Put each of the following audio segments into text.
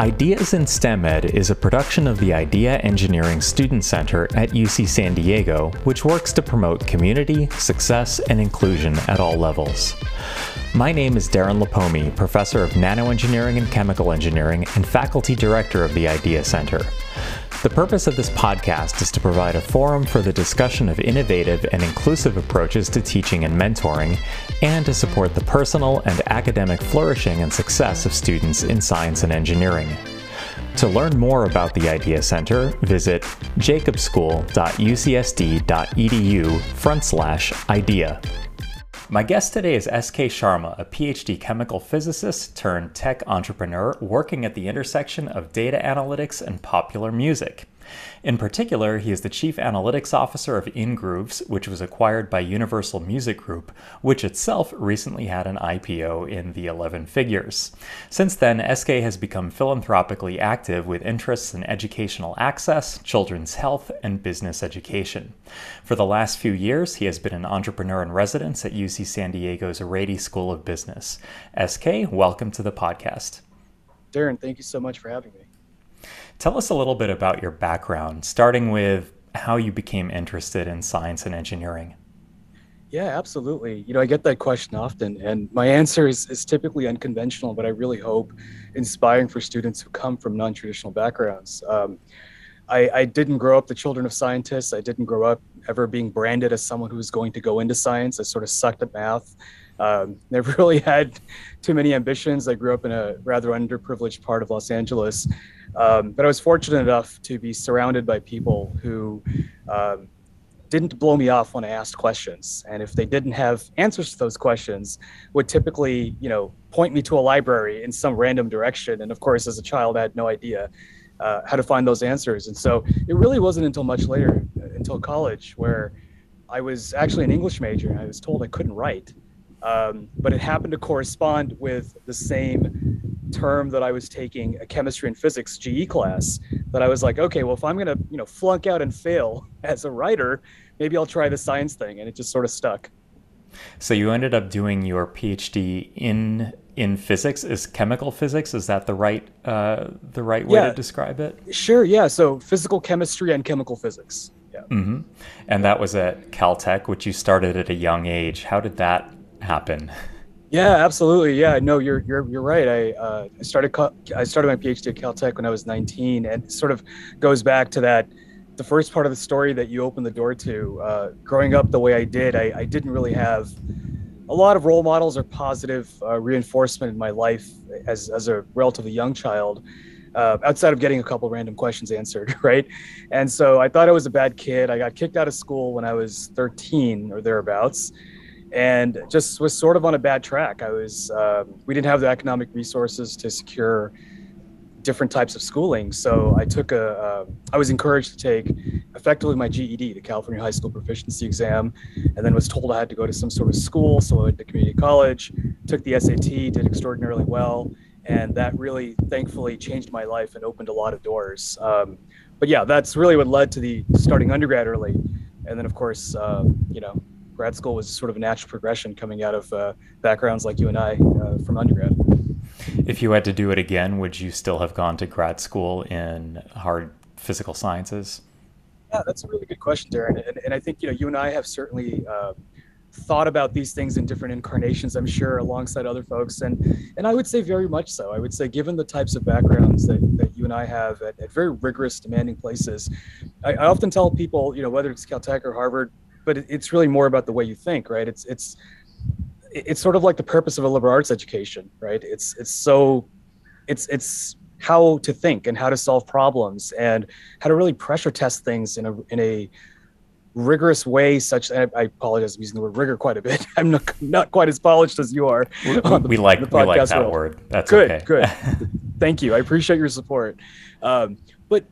Ideas in STEM Ed is a production of the Idea Engineering Student Center at UC San Diego, which works to promote community, success, and inclusion at all levels. My name is Darren Lipomi, professor of nanoengineering and chemical engineering and faculty director of the Idea Center. The purpose of this podcast is to provide a forum for the discussion of innovative and inclusive approaches to teaching and mentoring, and to support the personal and academic flourishing and success of students in science and engineering. To learn more about the Idea Center, visit jacobschool.ucsd.edu front slash idea. My guest today is SK Sharma, a PhD chemical physicist turned tech entrepreneur working at the intersection of data analytics and popular music. In particular, he is the chief analytics officer of Ingrooves, which was acquired by Universal Music Group, which itself recently had an IPO in the 11 figures. Since then, SK has become philanthropically active with interests in educational access, children's health, and business education. For the last few years, he has been an entrepreneur in residence at UC San Diego's Rady School of Business. SK, welcome to the podcast. Darren, thank you so much for having me. Tell us a little bit about your background, starting with how you became interested in science and engineering. Yeah, absolutely. You know, I get that question often, and my answer is, is typically unconventional, but I really hope inspiring for students who come from non traditional backgrounds. Um, I, I, didn't grow up the children of scientists. I didn't grow up ever being branded as someone who was going to go into science. I sort of sucked at math. Um, never really had too many ambitions. I grew up in a rather underprivileged part of Los Angeles. Um, but I was fortunate enough to be surrounded by people who um, didn't blow me off when I asked questions, and if they didn't have answers to those questions, would typically, you know, point me to a library in some random direction. And of course, as a child, I had no idea uh, how to find those answers. And so it really wasn't until much later, uh, until college, where I was actually an English major, and I was told I couldn't write. Um, but it happened to correspond with the same term that I was taking a chemistry and physics GE class that I was like, okay, well, if I'm going to, you know, flunk out and fail as a writer, maybe I'll try the science thing. And it just sort of stuck. So you ended up doing your PhD in in physics. Is chemical physics? Is that the right uh, the right way yeah, to describe it? Sure. Yeah. So physical chemistry and chemical physics. Yeah. Mm-hmm. And that was at Caltech, which you started at a young age. How did that happen? Yeah, absolutely. Yeah, no, you're you're you're right. I uh, I started I started my PhD at Caltech when I was 19, and it sort of goes back to that the first part of the story that you opened the door to. Uh, growing up the way I did, I, I didn't really have a lot of role models or positive uh, reinforcement in my life as as a relatively young child. Uh, outside of getting a couple random questions answered, right? And so I thought I was a bad kid. I got kicked out of school when I was 13 or thereabouts and just was sort of on a bad track. I was, um, we didn't have the economic resources to secure different types of schooling. So I took a, uh, I was encouraged to take effectively my GED, the California High School Proficiency Exam, and then was told I had to go to some sort of school. So I went to community college, took the SAT, did extraordinarily well. And that really thankfully changed my life and opened a lot of doors. Um, but yeah, that's really what led to the starting undergrad early. And then of course, uh, you know, grad school was sort of a natural progression coming out of uh, backgrounds like you and I uh, from undergrad. If you had to do it again, would you still have gone to grad school in hard physical sciences? Yeah, that's a really good question, Darren. And, and I think you know you and I have certainly uh, thought about these things in different incarnations. I'm sure alongside other folks, and and I would say very much so. I would say given the types of backgrounds that, that you and I have at, at very rigorous, demanding places, I, I often tell people, you know, whether it's Caltech or Harvard, but it's really more about the way you think, right? It's it's it's sort of like the purpose of a liberal arts education, right? It's it's so it's it's how to think and how to solve problems and how to really pressure test things in a in a rigorous way such I, I apologize I'm using the word rigor quite a bit i'm not not quite as polished as you are we, the, we like we like that world. word that's good okay. good thank you i appreciate your support um, but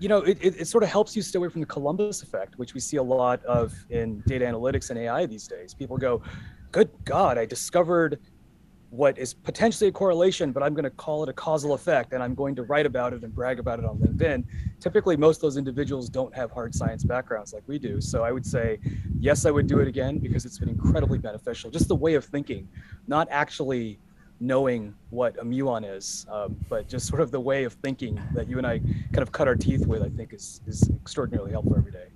you know, it, it, it, sort of helps you stay away from the Columbus effect, which we see a lot of in data analytics and AI these days. People go, good God, I discovered what is potentially a correlation, but I'm going to call it a causal effect and I'm going to write about it and brag about it on LinkedIn. Typically, most of those individuals don't have hard science backgrounds like we do. So I would say, yes, I would do it again because it's been incredibly beneficial. Just the way of thinking, not actually knowing what a muon is, um, but just sort of the way of thinking that you and I kind of cut our teeth with, I think is, is extraordinarily helpful every day.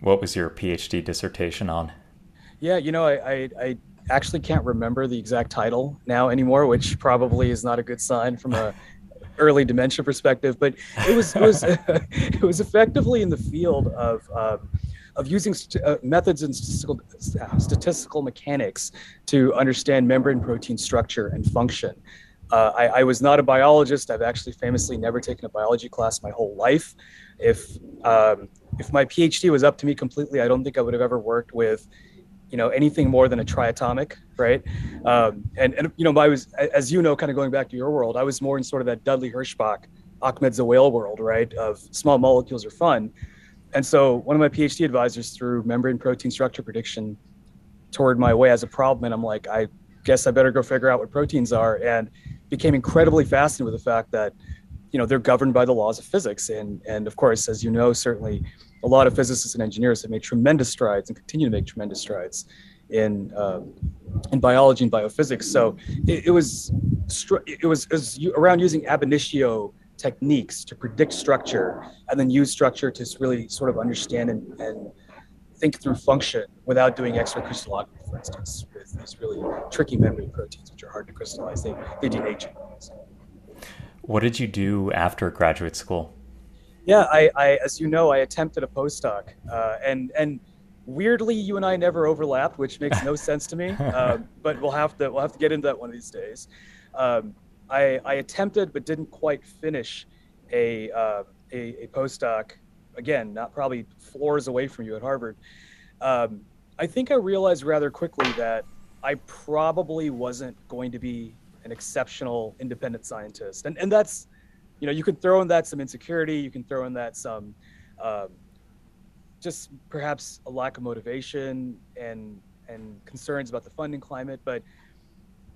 What was your PhD dissertation on? Yeah, you know, I, I, I actually can't remember the exact title now anymore, which probably is not a good sign from a early dementia perspective. But it was it was it was effectively in the field of um, of using st- uh, methods in statistical statistical mechanics to understand membrane protein structure and function. Uh, I, I, was not a biologist. I've actually famously never taken a biology class my whole life. If um, if my PhD was up to me completely, I don't think I would have ever worked with you know anything more than a triatomic right um, and and you know i was as you know kind of going back to your world i was more in sort of that dudley herschbach ahmed zewail world right of small molecules are fun and so one of my phd advisors threw membrane protein structure prediction toward my way as a problem and i'm like i guess i better go figure out what proteins are and became incredibly fascinated with the fact that you know they're governed by the laws of physics and and of course as you know certainly a lot of physicists and engineers have made tremendous strides and continue to make tremendous strides in um, in biology and biophysics. So it, it was it was, it was around using ab initio techniques to predict structure and then use structure to really sort of understand and, and think through function without doing X-ray crystallography, for instance, with these really tricky membrane proteins which are hard to crystallize. They they denature. What did you do after graduate school? Yeah, I, I, as you know, I attempted a postdoc, uh, and and weirdly, you and I never overlapped, which makes no sense to me. Um, but we'll have to we'll have to get into that one of these days. Um, I, I attempted but didn't quite finish a, uh, a, a postdoc. Again, not probably floors away from you at Harvard. Um, I think I realized rather quickly that I probably wasn't going to be an exceptional independent scientist, and and that's you know, you can throw in that some insecurity, you can throw in that some um, just perhaps a lack of motivation and and concerns about the funding climate. But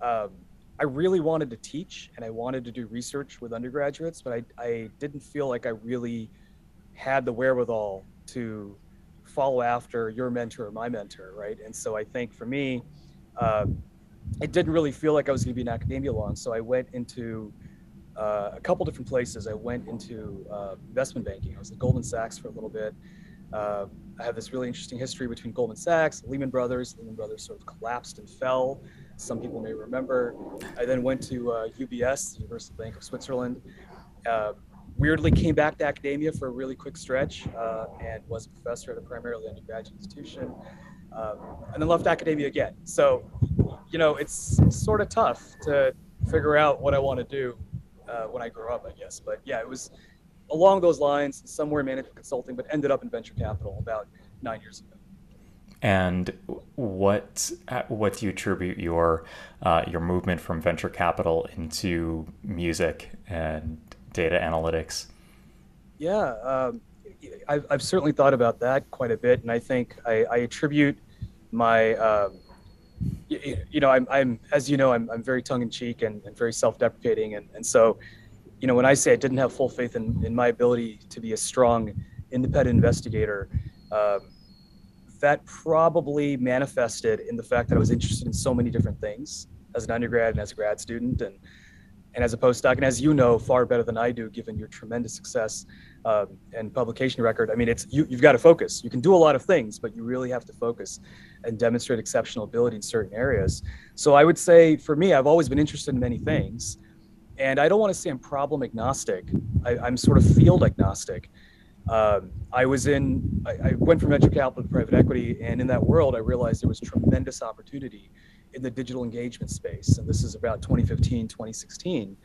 um, I really wanted to teach and I wanted to do research with undergraduates, but I, I didn't feel like I really had the wherewithal to follow after your mentor or my mentor, right? And so I think for me, uh, it didn't really feel like I was going to be in academia long. So I went into uh, a couple different places. I went into uh, investment banking. I was at Goldman Sachs for a little bit. Uh, I have this really interesting history between Goldman Sachs, Lehman Brothers. Lehman Brothers sort of collapsed and fell. Some people may remember. I then went to UBS, uh, Universal Bank of Switzerland. Uh, weirdly, came back to academia for a really quick stretch uh, and was a professor at a primarily undergraduate institution. Um, and then left academia again. So, you know, it's sort of tough to figure out what I want to do uh, when I grow up, I guess. But yeah, it was along those lines, somewhere in management consulting, but ended up in venture capital about nine years ago. And what what do you attribute your uh, your movement from venture capital into music and data analytics? Yeah, um, I've, I've certainly thought about that quite a bit, and I think I, I attribute my um, you, you know, I'm, I'm, as you know, I'm, I'm very tongue in cheek and, and, very self deprecating. And, and so, you know, when I say I didn't have full faith in, in my ability to be a strong independent investigator, um, that probably manifested in the fact that I was interested in so many different things as an undergrad and as a grad student. And, and as a postdoc, and as you know far better than I do, given your tremendous success um, and publication record, I mean, it's you, you've got to focus. You can do a lot of things, but you really have to focus and demonstrate exceptional ability in certain areas. So I would say, for me, I've always been interested in many things, and I don't want to say I'm problem agnostic. I, am sort of field agnostic. Um, I was in, I, I went from venture capital to private equity, and in that world, I realized there was tremendous opportunity in the digital engagement space. And this is about 2015, 2016,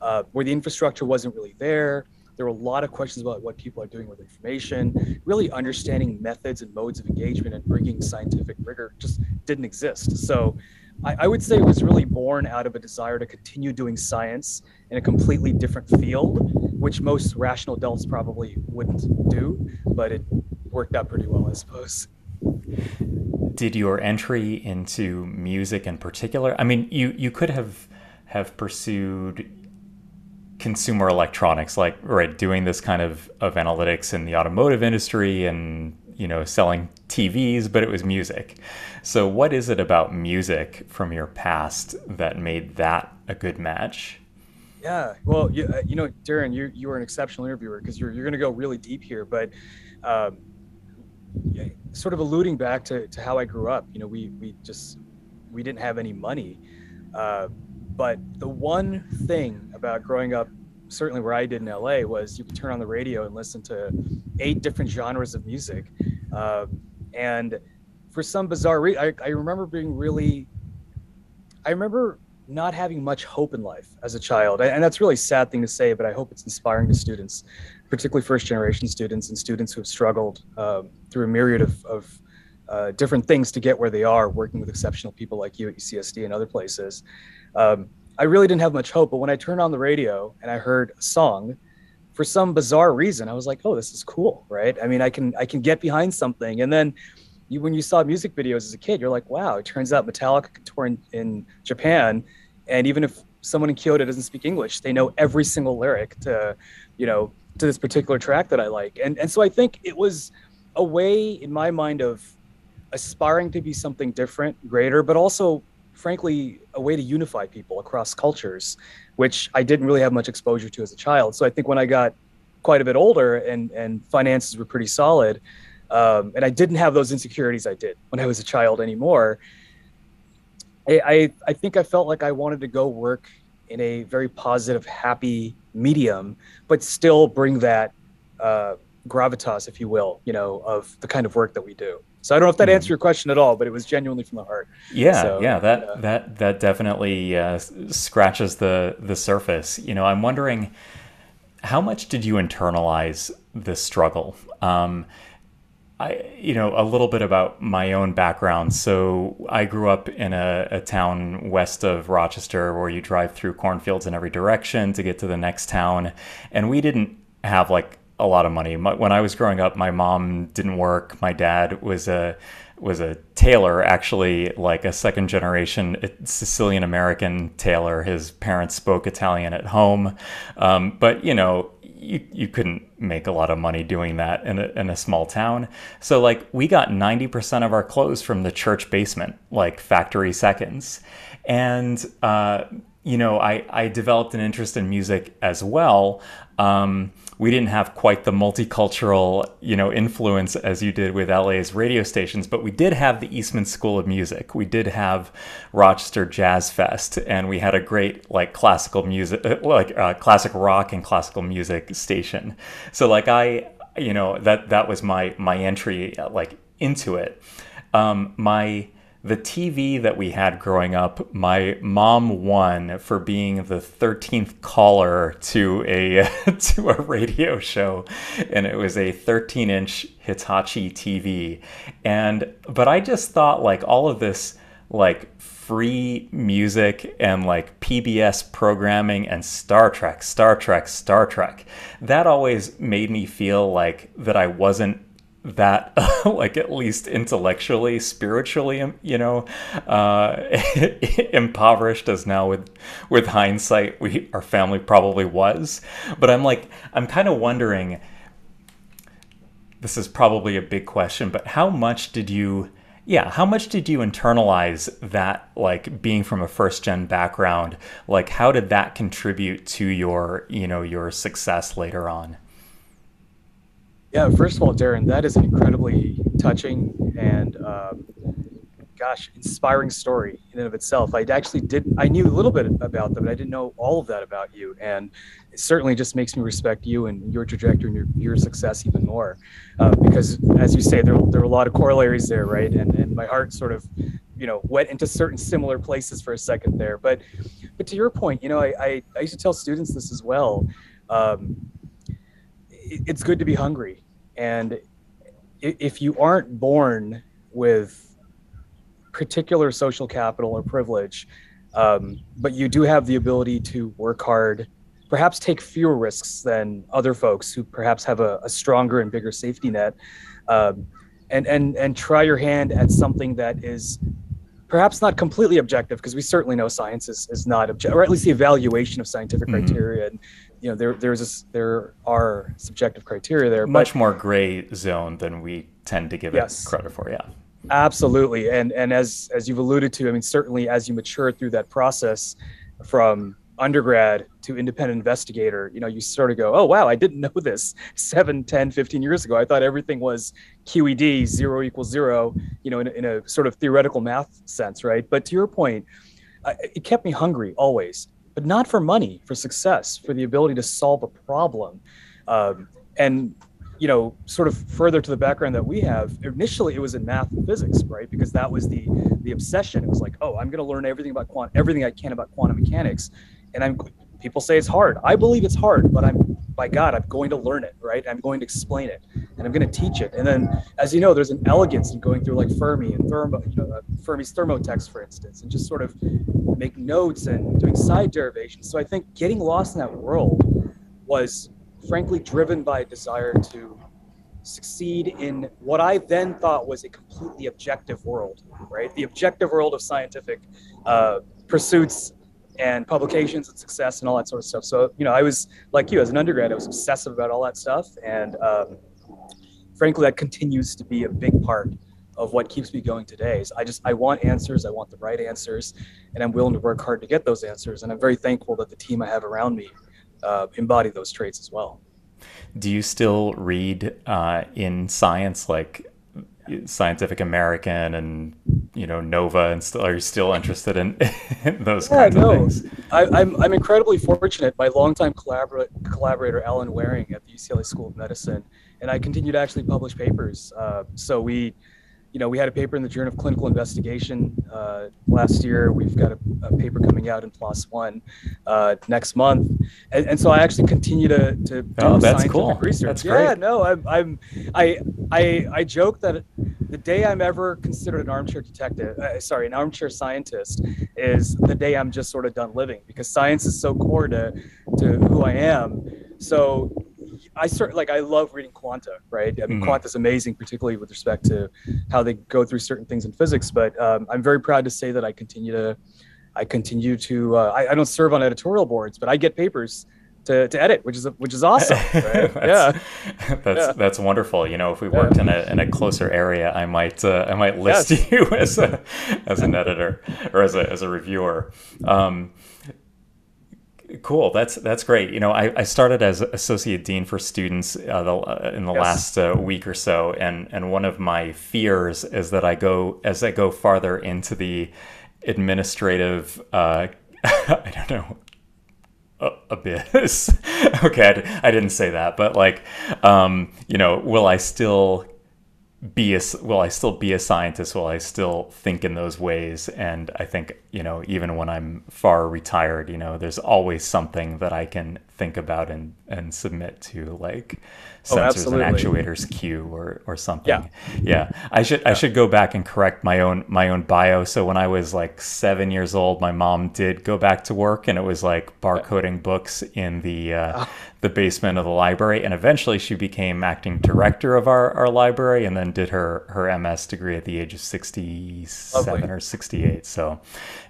uh, where the infrastructure wasn't really there. There were a lot of questions about what people are doing with information. Really understanding methods and modes of engagement and bringing scientific rigor just didn't exist. So I, I would say it was really born out of a desire to continue doing science in a completely different field, which most rational adults probably wouldn't do, but it worked out pretty well, I suppose did your entry into music in particular? I mean, you you could have have pursued consumer electronics, like right, doing this kind of of analytics in the automotive industry, and you know, selling TVs, but it was music. So, what is it about music from your past that made that a good match? Yeah, well, you, uh, you know, Darren, you you were an exceptional interviewer because you're you're going to go really deep here, but um, sort of alluding back to, to how I grew up, you know, we we just we didn't have any money, uh, but the one thing about growing up certainly where I did in LA was you could turn on the radio and listen to eight different genres of music. Um, and for some bizarre reason, I, I remember being really, I remember not having much hope in life as a child. And that's really a sad thing to say, but I hope it's inspiring to students, particularly first generation students and students who have struggled um, through a myriad of, of uh, different things to get where they are, working with exceptional people like you at UCSD and other places. Um, I really didn't have much hope. But when I turned on the radio and I heard a song, for some bizarre reason, I was like, "Oh, this is cool, right?" I mean, I can I can get behind something. And then, you, when you saw music videos as a kid, you're like, "Wow!" It turns out Metallica can tour in, in Japan, and even if someone in Kyoto doesn't speak English, they know every single lyric to, you know, to this particular track that I like. And and so I think it was a way in my mind of aspiring to be something different, greater, but also frankly a way to unify people across cultures, which I didn't really have much exposure to as a child. So I think when I got quite a bit older and and finances were pretty solid, um, and I didn't have those insecurities I did when I was a child anymore. I, I, I think I felt like I wanted to go work in a very positive, happy medium, but still bring that uh, gravitas, if you will, you know, of the kind of work that we do. So I don't know if that answered mm-hmm. your question at all, but it was genuinely from the heart. Yeah, so, yeah, that uh, that that definitely uh, scratches the the surface. You know, I'm wondering how much did you internalize this struggle? Um, I, you know, a little bit about my own background. So I grew up in a, a, town west of Rochester where you drive through cornfields in every direction to get to the next town. And we didn't have like a lot of money. My, when I was growing up, my mom didn't work. My dad was a was a tailor, actually, like a second generation Sicilian American tailor. His parents spoke Italian at home, um, but you know, you, you couldn't make a lot of money doing that in a, in a small town. So like we got 90% of our clothes from the church basement, like factory seconds. And, uh, you know, I, I developed an interest in music as well. Um, we didn't have quite the multicultural, you know, influence as you did with LA's radio stations, but we did have the Eastman School of Music. We did have Rochester Jazz Fest, and we had a great like classical music, uh, like uh, classic rock and classical music station. So like I, you know, that that was my my entry uh, like into it. Um, my the TV that we had growing up, my mom won for being the 13th caller to a to a radio show and it was a 13-inch Hitachi TV. And but I just thought like all of this like free music and like PBS programming and Star Trek, Star Trek, Star Trek. That always made me feel like that I wasn't that like at least intellectually spiritually you know uh, impoverished as now with with hindsight we our family probably was. But i'm like i'm kind of wondering this is probably a big question but how much did you yeah how much did you internalize that like being from a first gen background? Like how did that contribute to your you know your success later on yeah, first of all, Darren, that is an incredibly touching and um, gosh, inspiring story in and of itself. I actually did, I knew a little bit about them, but I didn't know all of that about you. And it certainly just makes me respect you and your trajectory and your, your success even more. Uh, because as you say, there, there are a lot of corollaries there, right? And, and my heart sort of, you know, went into certain similar places for a second there. But, but to your point, you know, I, I, I used to tell students this as well. Um, it's good to be hungry and if you aren't born with particular social capital or privilege, um, but you do have the ability to work hard, perhaps take fewer risks than other folks who perhaps have a, a stronger and bigger safety net, um, and and and try your hand at something that is perhaps not completely objective because we certainly know science is, is not objective or at least the evaluation of scientific mm-hmm. criteria and you know there there's this, there are subjective criteria there much but, more gray zone than we tend to give yes. it credit for yeah. Absolutely. And and as as you've alluded to i mean certainly as you mature through that process from undergrad to independent investigator you know you sort of go oh wow i didn't know this 7 10 15 years ago. I thought everything was qed 0 equals 0 you know in, in a sort of theoretical math sense right? But to your point it kept me hungry always but not for money, for success, for the ability to solve a problem. Um, and you know, sort of further to the background that we have, initially it was in math and physics, right? Because that was the the obsession. It was like, oh, I'm going to learn everything about quantum, everything I can about quantum mechanics, and I'm. People say it's hard. I believe it's hard, but I'm by God, I'm going to learn it, right? I'm going to explain it, and I'm going to teach it. And then, as you know, there's an elegance in going through like Fermi and thermo, you know, uh, Fermi's thermotext, for instance, and just sort of make notes and doing side derivations. So I think getting lost in that world was, frankly, driven by a desire to succeed in what I then thought was a completely objective world, right? The objective world of scientific uh, pursuits and publications and success and all that sort of stuff. So, you know, I was like you as an undergrad, I was obsessive about all that stuff. And um, frankly, that continues to be a big part of what keeps me going today. Is I just, I want answers. I want the right answers and I'm willing to work hard to get those answers. And I'm very thankful that the team I have around me uh, embody those traits as well. Do you still read uh, in science like Scientific American and you know Nova, and still are you still interested in, in those yeah, kinds no. of things? I, am I'm, I'm incredibly fortunate. My longtime collabor- collaborator Alan Waring at the UCLA School of Medicine, and I continue to actually publish papers. Uh, so we you know, we had a paper in the Journal of Clinical Investigation uh, last year. We've got a, a, paper coming out in PLOS One uh, next month, and, and, so I actually continue to to do oh, that's scientific cool. research. That's great. Yeah, no, I'm, I'm I I I joke that the day I'm ever considered an armchair detective, uh, sorry, an armchair scientist, is the day I'm just sort of done living because science is so core to to who I am. So I start like I love reading Quanta, right? I mean, mm-hmm. Quanta is amazing, particularly with respect to how they go through certain things in physics. But um, I'm very proud to say that I continue to, I continue to. Uh, I, I, don't serve on editorial boards, but I get papers to, to edit, which is which is awesome. Right? that's, yeah, that's yeah. that's wonderful. You know, if we worked yeah. in a in a closer area, I might uh, I might list yes. you as a as an editor or as a as a reviewer. Um, Cool. That's that's great. You know, I, I started as associate dean for students uh, the, uh, in the yes. last uh, week or so, and and one of my fears is that I go as I go farther into the administrative. Uh, I don't know. Abyss. okay, I, I, didn't say that, but like, um, you know, will I still be a will I still be a scientist? Will I still think in those ways? And I think you know even when I'm far retired, you know, there's always something that I can think about and and submit to like oh, sensors and actuators queue or or something. Yeah, yeah. I should yeah. I should go back and correct my own my own bio. So when I was like seven years old, my mom did go back to work, and it was like barcoding books in the uh, ah. the basement of the library. And eventually, she became acting director of our our library, and then did her her MS degree at the age of sixty seven or sixty eight. So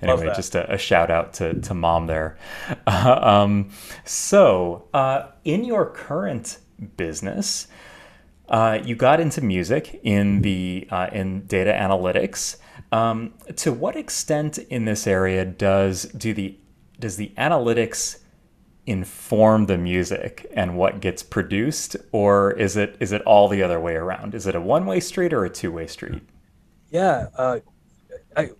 anyway, just a, a, shout out to to mom there. Uh, um, so uh, in your current business. Uh, you got into music in the uh, in data analytics. Um, to what extent in this area does do the does the analytics inform the music and what gets produced, or is it is it all the other way around? Is it a one way street or a two way street? Yeah, uh, I,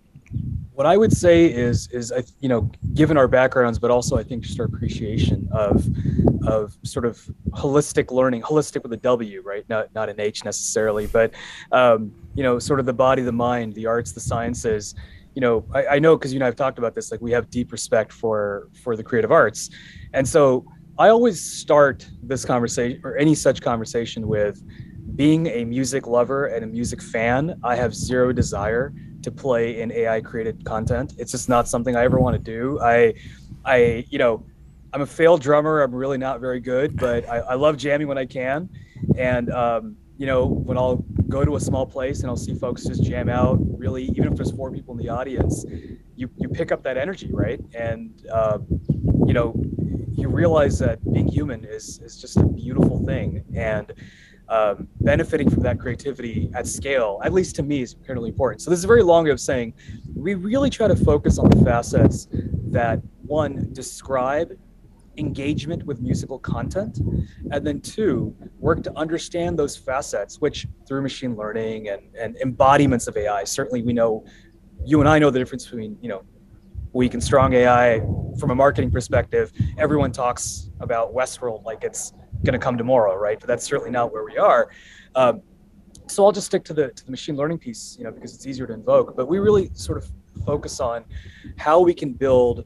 what I would say is is I, you know given our backgrounds, but also I think just our appreciation of of sort of holistic learning, holistic with a W, right? Not not an H necessarily, but um, you know sort of the body, the mind, the arts, the sciences. You know, I, I know because you know I've talked about this. Like we have deep respect for for the creative arts, and so I always start this conversation or any such conversation with being a music lover and a music fan. I have zero desire to play in AI created content. It's just not something I ever want to do. I, I, you know, I'm a failed drummer. I'm really not very good, but I, I love jamming when I can. And, um, you know, when I'll go to a small place and I'll see folks just jam out, really, even if there's four people in the audience, you, you pick up that energy, right? And, uh, you know, you realize that being human is is just a beautiful thing, and um, benefiting from that creativity at scale, at least to me, is incredibly important. So this is a very long way of saying we really try to focus on the facets that one describe engagement with musical content and then two work to understand those facets which through machine learning and, and embodiments of ai certainly we know you and i know the difference between you know weak and strong ai from a marketing perspective everyone talks about westworld like it's going to come tomorrow right? But that's certainly not where we are. Um, so i'll just stick to the to the machine learning piece you know because it's easier to invoke. But we really sort of focus on how we can build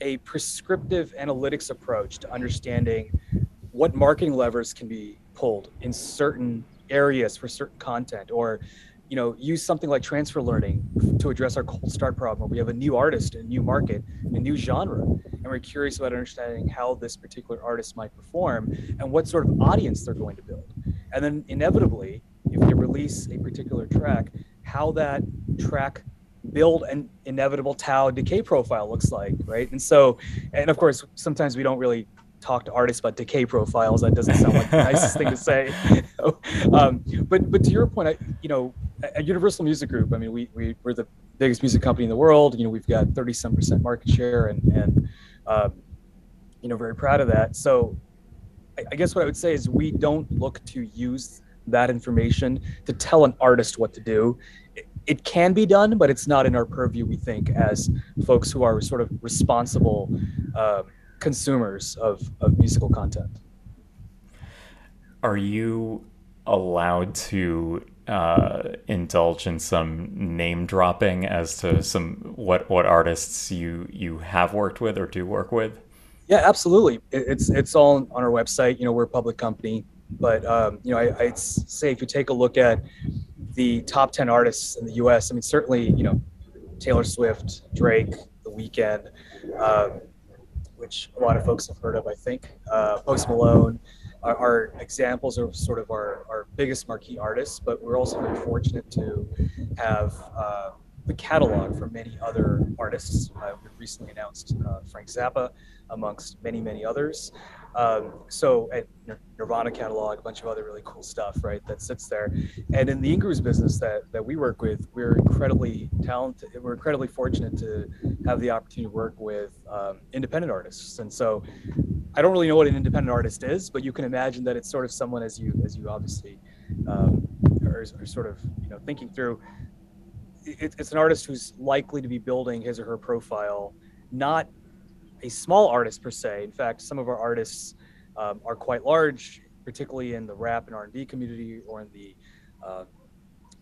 a prescriptive analytics approach to understanding what marketing levers can be pulled in certain areas for certain content or you know use something like transfer learning to address our cold start problem we have a new artist a new market a new genre and we're curious about understanding how this particular artist might perform and what sort of audience they're going to build and then inevitably if you release a particular track how that track build an inevitable tau decay profile looks like, right? And so, and of course, sometimes we don't really talk to artists about decay profiles. That doesn't sound like the nicest thing to say. um, but but to your point, I, you know, at Universal Music Group, I mean, we, we we're the biggest music company in the world. You know, we've got 30 some percent market share, and and um, you know, very proud of that. So, I, I guess what I would say is we don't look to use that information to tell an artist what to do it can be done, but it's not in our purview. We think as folks who are sort of responsible uh, consumers of of musical content. Are you allowed to uh, indulge in some name dropping as to some what what artists you you have worked with or do work with? Yeah, absolutely. It's it's all on our website. You know, we're a public company, but um, you know, I, I'd say if you take a look at the top 10 artists in the US, I mean, certainly, you know, Taylor Swift, Drake, The Weeknd, um, which a lot of folks have heard of, I think, uh, Post Malone, are, are, examples of sort of our, our biggest marquee artists, but we're also very fortunate to have uh, the catalog for many other artists. Uh, we recently announced uh, Frank Zappa, amongst many, many others. Um, so at Nirvana catalog, a bunch of other really cool stuff, right, that sits there. And in the Ingrooves business that, that we work with, we're incredibly talented. We're incredibly fortunate to have the opportunity to work with um, independent artists. And so I don't really know what an independent artist is, but you can imagine that it's sort of someone as you, as you obviously um, are, are sort of, you know, thinking through. It, it's an artist who's likely to be building his or her profile, not a small artist per se. In fact, some of our artists um, are quite large, particularly in the rap and R&B community or in the, uh,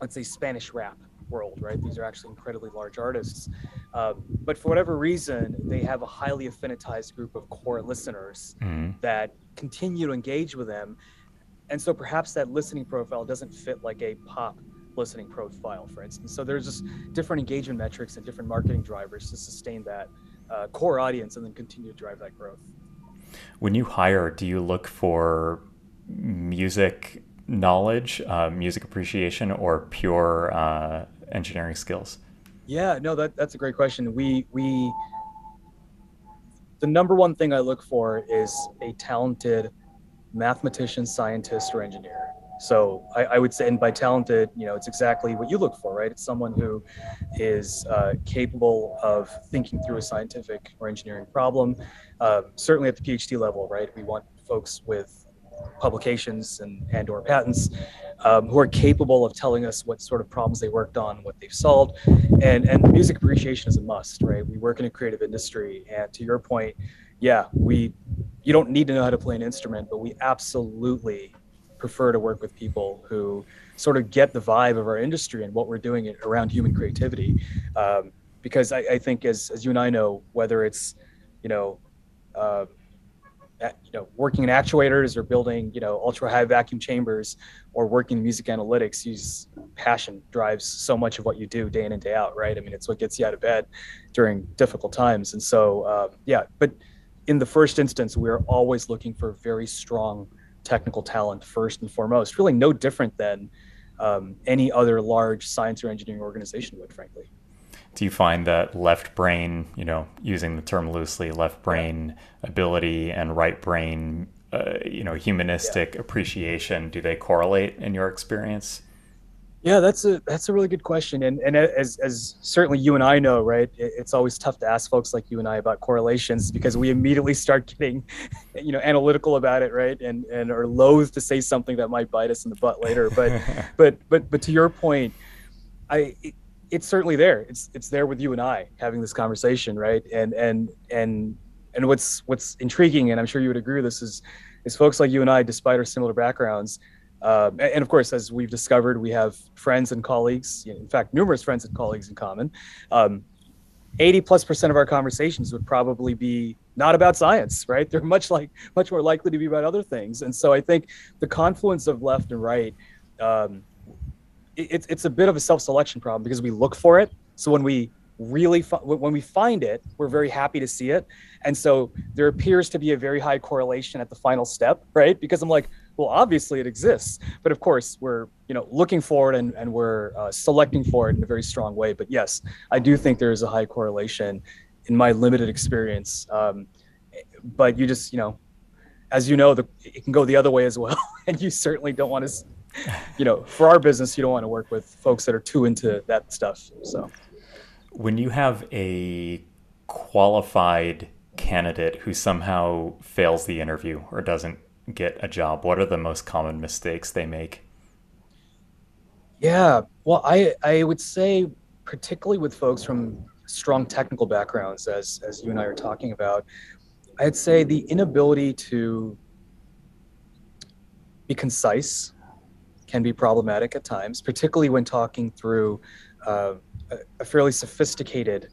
let's say, Spanish rap world, right? These are actually incredibly large artists. Um, but for whatever reason, they have a highly affinitized group of core listeners mm-hmm. that continue to engage with them. And so perhaps that listening profile doesn't fit like a pop listening profile, for instance. So there's just different engagement metrics and different marketing drivers to sustain that uh, core audience and then continue to drive that growth. When you hire, do you look for music knowledge, uh, music appreciation, or pure uh, engineering skills? Yeah, no, that, that's a great question. We we the number one thing I look for is a talented mathematician, scientist, or engineer. So I, I, would say, and by talented, you know, it's exactly what you look for, right? It's someone who is uh, capable of thinking through a scientific or engineering problem. Uh, certainly at the PhD level, right? We want folks with publications and and or patents um, who are capable of telling us what sort of problems they worked on, what they've solved, and and music appreciation is a must, right? We work in a creative industry, and to your point, yeah, we you don't need to know how to play an instrument, but we absolutely prefer to work with people who sort of get the vibe of our industry and what we're doing around human creativity. Um, because I, I, think, as, as you and I know, whether it's, you know, uh, you know, working in actuators or building, you know, ultra high vacuum chambers or working in music analytics, use passion drives so much of what you do day in and day out, right? I mean, it's what gets you out of bed during difficult times. And so, uh, yeah, but in the first instance, we're always looking for very strong technical talent first and foremost, really no different than um, any other large science or engineering organization would, frankly. do you find that left brain, you know, using the term loosely, left brain ability and right brain, uh, you know, humanistic yeah. appreciation, do they correlate in your experience? Yeah, that's a that's a really good question, and and as as certainly you and I know, right? It's always tough to ask folks like you and I about correlations because we immediately start getting, you know, analytical about it, right? And and are loath to say something that might bite us in the butt later. But but but but to your point, I it, it's certainly there. It's it's there with you and I having this conversation, right? And and and and what's what's intriguing, and I'm sure you would agree with this, is is folks like you and I, despite our similar backgrounds um, and of course, as we've discovered, we have friends and colleagues, in fact, numerous friends and colleagues in common. Um, 80 plus percent of our conversations would probably be not about science, right? They're much like much more likely to be about other things. And so I think the confluence of left and right, um, it, it's a bit of a self-selection problem because we look for it. So when we really when we find it, we're very happy to see it. And so there appears to be a very high correlation at the final step, right? Because I'm like, well obviously it exists but of course we're you know looking for it and, and we're uh, selecting for it in a very strong way. But yes i do think there is a high correlation in my limited experience. Um, but you just you know as you know the, it can go the other way as well. And you certainly don't want to you know for our business you don't want to work with folks that are too into that stuff so. When you have a qualified candidate who somehow fails the interview or doesn't get a job? What are the most common mistakes they make? Yeah, well, I I would say particularly with folks from strong technical backgrounds, as as you and I are talking about, I'd say the inability to be concise can be problematic at times, particularly when talking through uh, a, fairly sophisticated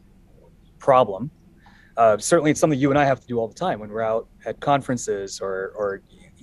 problem. Uh, certainly, it's something you and I have to do all the time when we're out at conferences or, or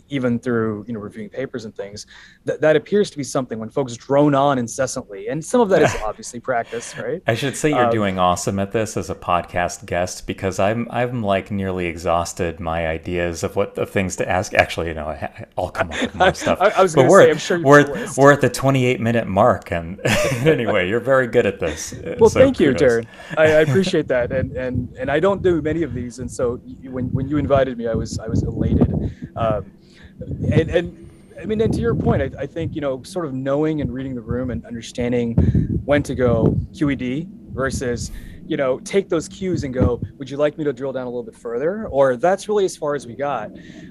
even through you know reviewing papers and things that that appears to be something when folks drone on incessantly. And some of that is obviously practice right? I should say you're um, doing awesome at this as a podcast guest because i'm i'm like nearly exhausted my ideas of what the things to ask. Actually you know I, will come up with more stuff. I, I was going to say i'm sure we're, we're at the 28 minute mark and anyway you're very good at this. Well so thank kudos. you darren. I, I, appreciate that. And and and i don't do many of these. And so when when you invited me i was i was elated. Um, and, and I mean, and to your point, I, I, think you know, sort of knowing and reading the room and understanding when to go QED versus, you know, take those cues and go. Would you like me to drill down a little bit further, or that's really as far as we got?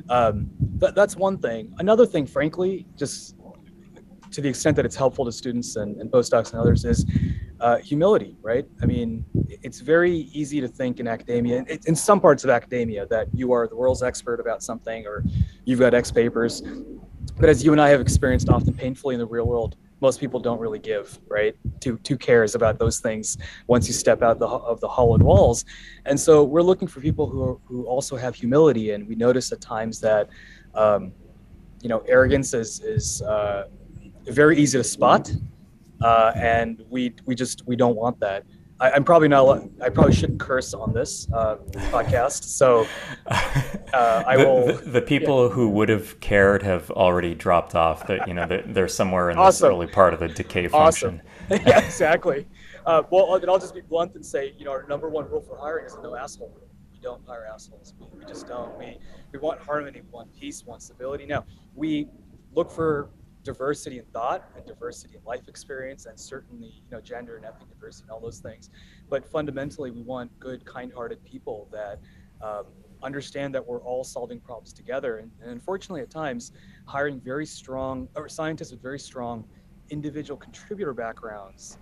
Um, that, that's one thing. Another thing, frankly, just to the extent that it's helpful to students and, and postdocs and others, is uh, humility. Right? I mean, it's very easy to think in academia, in some parts of academia, that you are the world's expert about something, or you've got X papers. But as you and I have experienced often painfully in the real world, most people don't really give right two two cares about those things once you step out the, of the hollowed walls and so we're looking for people who are, who also have humility and we notice at times that um, you know arrogance is is uh, very easy to spot uh, and we we just we don't want that I, am probably not. I probably shouldn't curse on this uh, podcast. So uh, I the, will. The, the people yeah. who would have cared have already dropped off. That you know they're, they're somewhere in awesome. this early part of the decay function. Awesome. yeah, exactly. Uh, well, then I'll just be blunt and say, you know, our number one rule for hiring is no asshole rule. We don't hire assholes. We, we just don't. We we want harmony, we want peace, we want stability. Now we look for diversity in thought and diversity in life experience and certainly you know gender and ethnic diversity and all those things. But fundamentally we want good kind-hearted people that um, understand that we're all solving problems together. And, and, unfortunately at times hiring very strong or scientists with very strong individual contributor backgrounds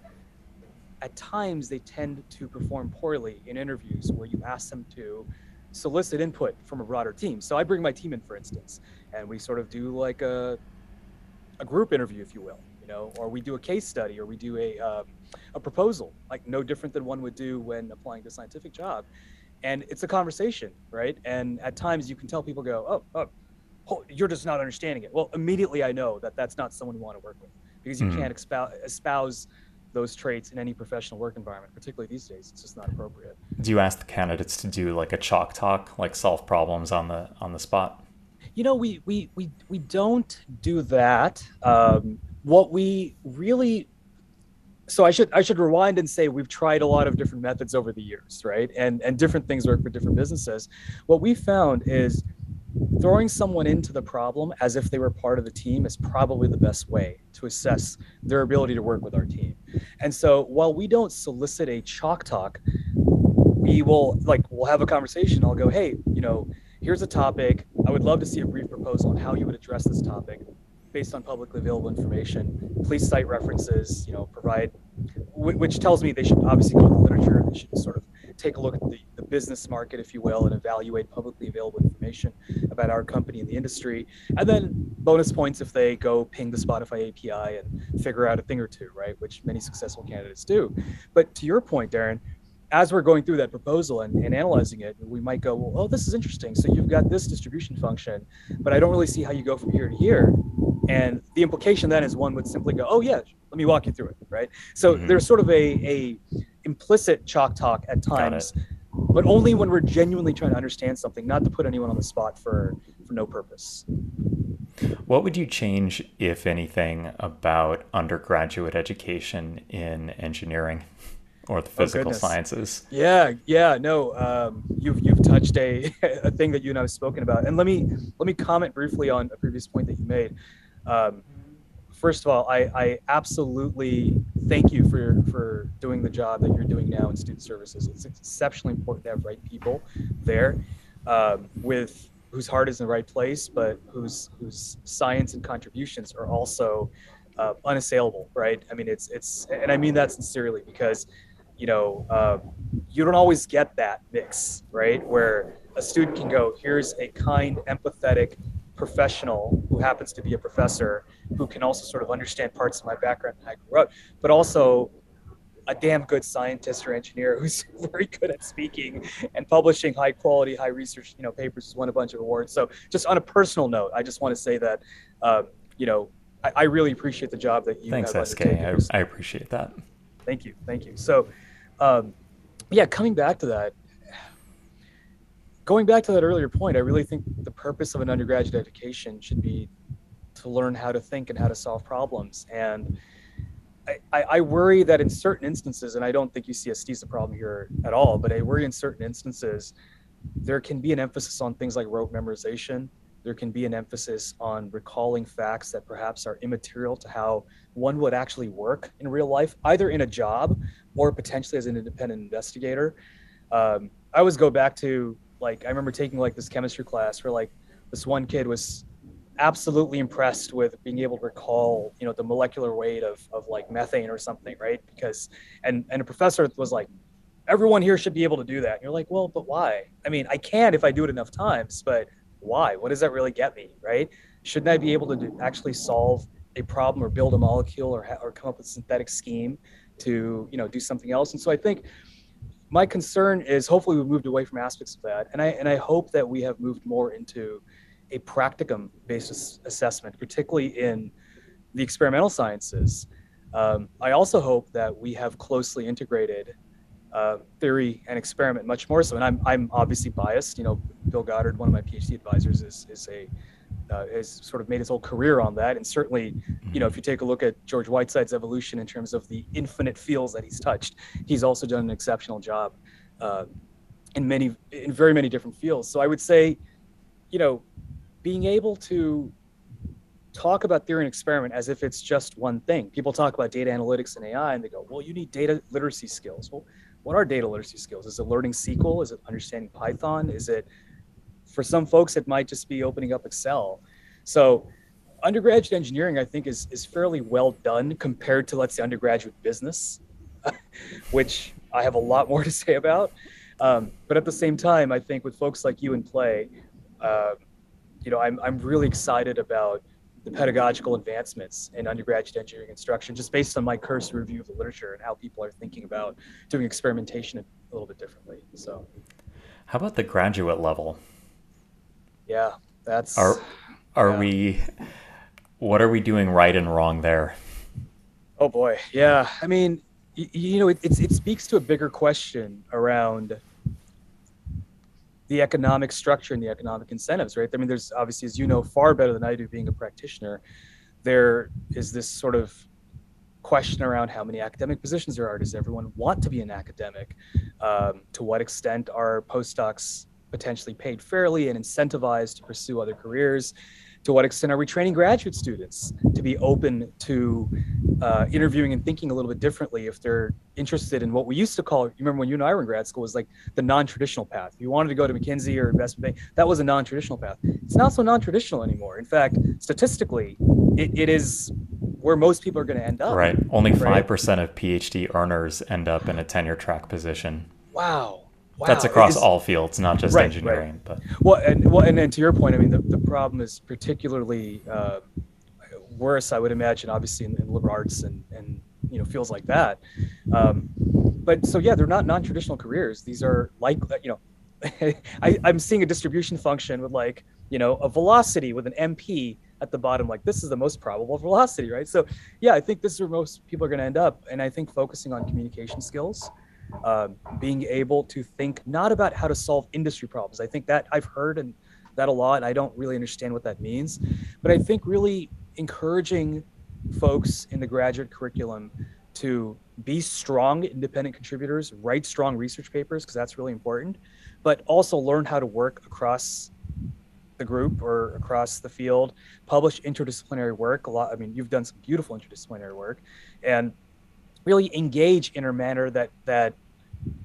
at times they tend to perform poorly in interviews where you ask them to solicit input from a broader team. So i bring my team in for instance and we sort of do like a a group interview, if you will, you know, or we do a case study or we do a, um, a proposal, like no different than one would do when applying to a scientific job. And it's a conversation, right? And at times you can tell people go, oh, oh, you're just not understanding it. Well, immediately I know that that's not someone you want to work with because you mm-hmm. can't espouse, espouse those traits in any professional work environment, particularly these days. It's just not appropriate. Do you ask the candidates to do like a chalk talk, like solve problems on the on the spot? You know, we we we we don't do that. Um, what we really so I should I should rewind and say we've tried a lot of different methods over the years, right? And and different things work for different businesses. What we found is throwing someone into the problem as if they were part of the team is probably the best way to assess their ability to work with our team. And so while we don't solicit a chalk talk, we will like we'll have a conversation. I'll go, hey, you know, here's a topic. I would love to see a brief proposal on how you would address this topic based on publicly available information. Please cite references, you know, provide, which tells me they should obviously go to the literature. They should sort of take a look at the, the business market, if you will, and evaluate publicly available information about our company and the industry. And then bonus points if they go ping the Spotify API and figure out a thing or two, right? Which many successful candidates do. But to your point, Darren, as we're going through that proposal and, and, analyzing it, we might go, well, oh, this is interesting. So you've got this distribution function, but I don't really see how you go from here to here. And the implication then is one would simply go, oh yeah, let me walk you through it, right? So mm-hmm. there's sort of a, a implicit chalk talk at times, but only when we're genuinely trying to understand something, not to put anyone on the spot for for no purpose. What would you change, if anything, about undergraduate education in engineering? Or the oh, physical oh, sciences. Yeah, yeah, no, um, you've you've touched a, a thing that you and I have spoken about, and let me let me comment briefly on a previous point that you made. Um, first of all, I, I absolutely thank you for for doing the job that you're doing now in student services. It's exceptionally important to have right people there, um, with whose heart is in the right place, but whose whose science and contributions are also uh, unassailable, right? I mean, it's it's, and I mean that sincerely because you know, um, you don't always get that mix, right? Where a student can go, here's a kind, empathetic professional who happens to be a professor who can also sort of understand parts of my background and I grew up, but also a damn good scientist or engineer who's very good at speaking and publishing high quality, high research, you know, papers has won a bunch of awards. So just on a personal note, I just want to say that, um, you know, I, I, really appreciate the job that you Thanks, have SK. I, I appreciate that. Thank you. Thank you. So, um, yeah, coming back to that, going back to that earlier point, I really think the purpose of an undergraduate education should be to learn how to think and how to solve problems. And I, I, worry that in certain instances, and I don't think UCSD is a problem here at all, but I worry in certain instances, there can be an emphasis on things like rote memorization. There can be an emphasis on recalling facts that perhaps are immaterial to how one would actually work in real life, either in a job or potentially as an independent investigator. Um, I always go back to like I remember taking like this chemistry class where like this one kid was absolutely impressed with being able to recall you know the molecular weight of, of like methane or something right? Because and and a professor was like everyone here should be able to do that. And you're like well but why? I mean i can if i do it enough times but why what does that really get me right shouldn't i be able to do, actually solve a problem or build a molecule or, or come up with a synthetic scheme to you know do something else. And so I think my concern is hopefully we've moved away from aspects of that, and I and I hope that we have moved more into a practicum based assessment, particularly in the experimental sciences. Um, I also hope that we have closely integrated uh, theory and experiment much more so. And I'm, I'm obviously biased. You know, Bill Goddard, one of my PhD advisors, is, is a uh, has sort of made his whole career on that. And certainly, you know, if you take a look at George Whitesides' evolution in terms of the infinite fields that he's touched, he's also done an exceptional job uh, in many, in very many different fields. So I would say, you know, being able to talk about theory and experiment as if it's just one thing. People talk about data analytics and AI, and they go, "Well, you need data literacy skills." Well, what are data literacy skills? Is it learning SQL? Is it understanding Python? Is it for some folks, it might just be opening up Excel. So undergraduate engineering, I think, is, is fairly well done compared to, let's say, undergraduate business, which I have a lot more to say about. Um, but at the same time, I think with folks like you in play, uh, you know, I'm, I'm really excited about the pedagogical advancements in undergraduate engineering instruction, just based on my cursory review of the literature and how people are thinking about doing experimentation a little bit differently. So, how about the graduate level? yeah, that's are are yeah. we what are we doing right and wrong there? Oh boy, yeah. I mean, you, you know, it, it speaks to a bigger question around the economic structure and the economic incentives, right? I mean, there's obviously, as you know, far better than I do, being a practitioner. There is this sort of question around how many academic positions there are. Does everyone want to be an academic? Um, to what extent are postdocs potentially paid fairly and incentivized to pursue other careers? To what extent are we training graduate students to be open to uh, interviewing and thinking a little bit differently if they're interested in what we used to call, you remember when you and I were in grad school, was like the non-traditional path. If you wanted to go to McKinsey or investment bank, that was a non-traditional path. It's not so non-traditional anymore. In fact, statistically, it, it is where most people are going to end up. Right. Only 5% of PhD earners end up in a tenure track position. Wow. Wow. That's across all fields, not just right, engineering. Right. But well, and well, and, and to your point, I mean, the, the problem is particularly uh, worse, I would imagine, obviously in, in, liberal arts and and you know fields like that. Um, but so yeah, they're not non-traditional careers. These are like you know, I, I'm seeing a distribution function with like you know a velocity with an MP at the bottom. Like this is the most probable velocity, right? So yeah, I think this is where most people are going to end up. And I think focusing on communication skills um, being able to think not about how to solve industry problems. I think that I've heard and that a lot. I don't really understand what that means, but I think really encouraging folks in the graduate curriculum to be strong independent contributors, write strong research papers because that's really important, but also learn how to work across the group or across the field, publish interdisciplinary work. A lot. I mean, you've done some beautiful interdisciplinary work, and really engage in a manner that that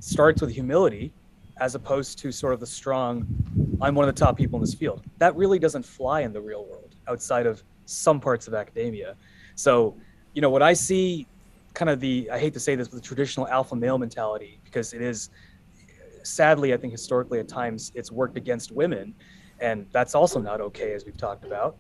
starts with humility as opposed to sort of the strong i'm one of the top people in this field that really doesn't fly in the real world outside of some parts of academia so you know what i see kind of the i hate to say this but the traditional alpha male mentality because it is sadly i think historically at times it's worked against women and that's also not okay as we've talked about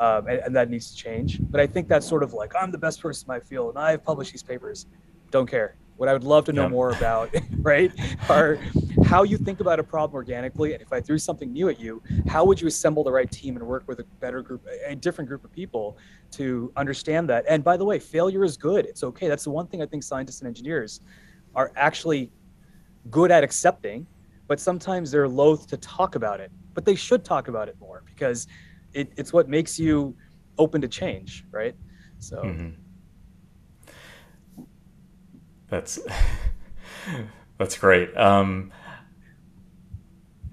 um, and, and, that needs to change. But I think that's sort of like I'm the best person in my field, and I've published these papers. Don't care. What I would love to know more about, right, are how you think about a problem organically, and if I threw something new at you, how would you assemble the right team and work with a better group, a different group of people to understand that? And by the way, failure is good. It's okay. That's the one thing I think scientists and engineers are actually good at accepting, but sometimes they're loath to talk about it. But they should talk about it more because it, it's what makes you open to change, right? So mm-hmm. That's that's great. Um,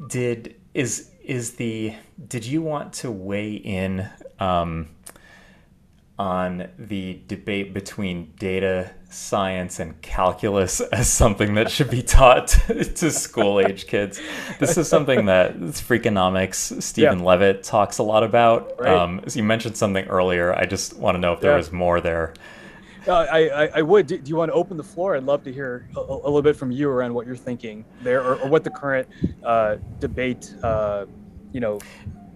did is is the did you want to weigh in um, on the debate between data science and calculus as something that should be taught to school age kids. This is something that Freakonomics, Steven yeah. Levitt talks a lot about. Right. Um, as you mentioned something earlier, I just want to know if there yeah. was more there. Uh, I, I, I, would. Do, do, you want to open the floor? I'd love to hear a, a, little bit from you around what you're thinking there, or, or what the current uh, debate, uh, you know,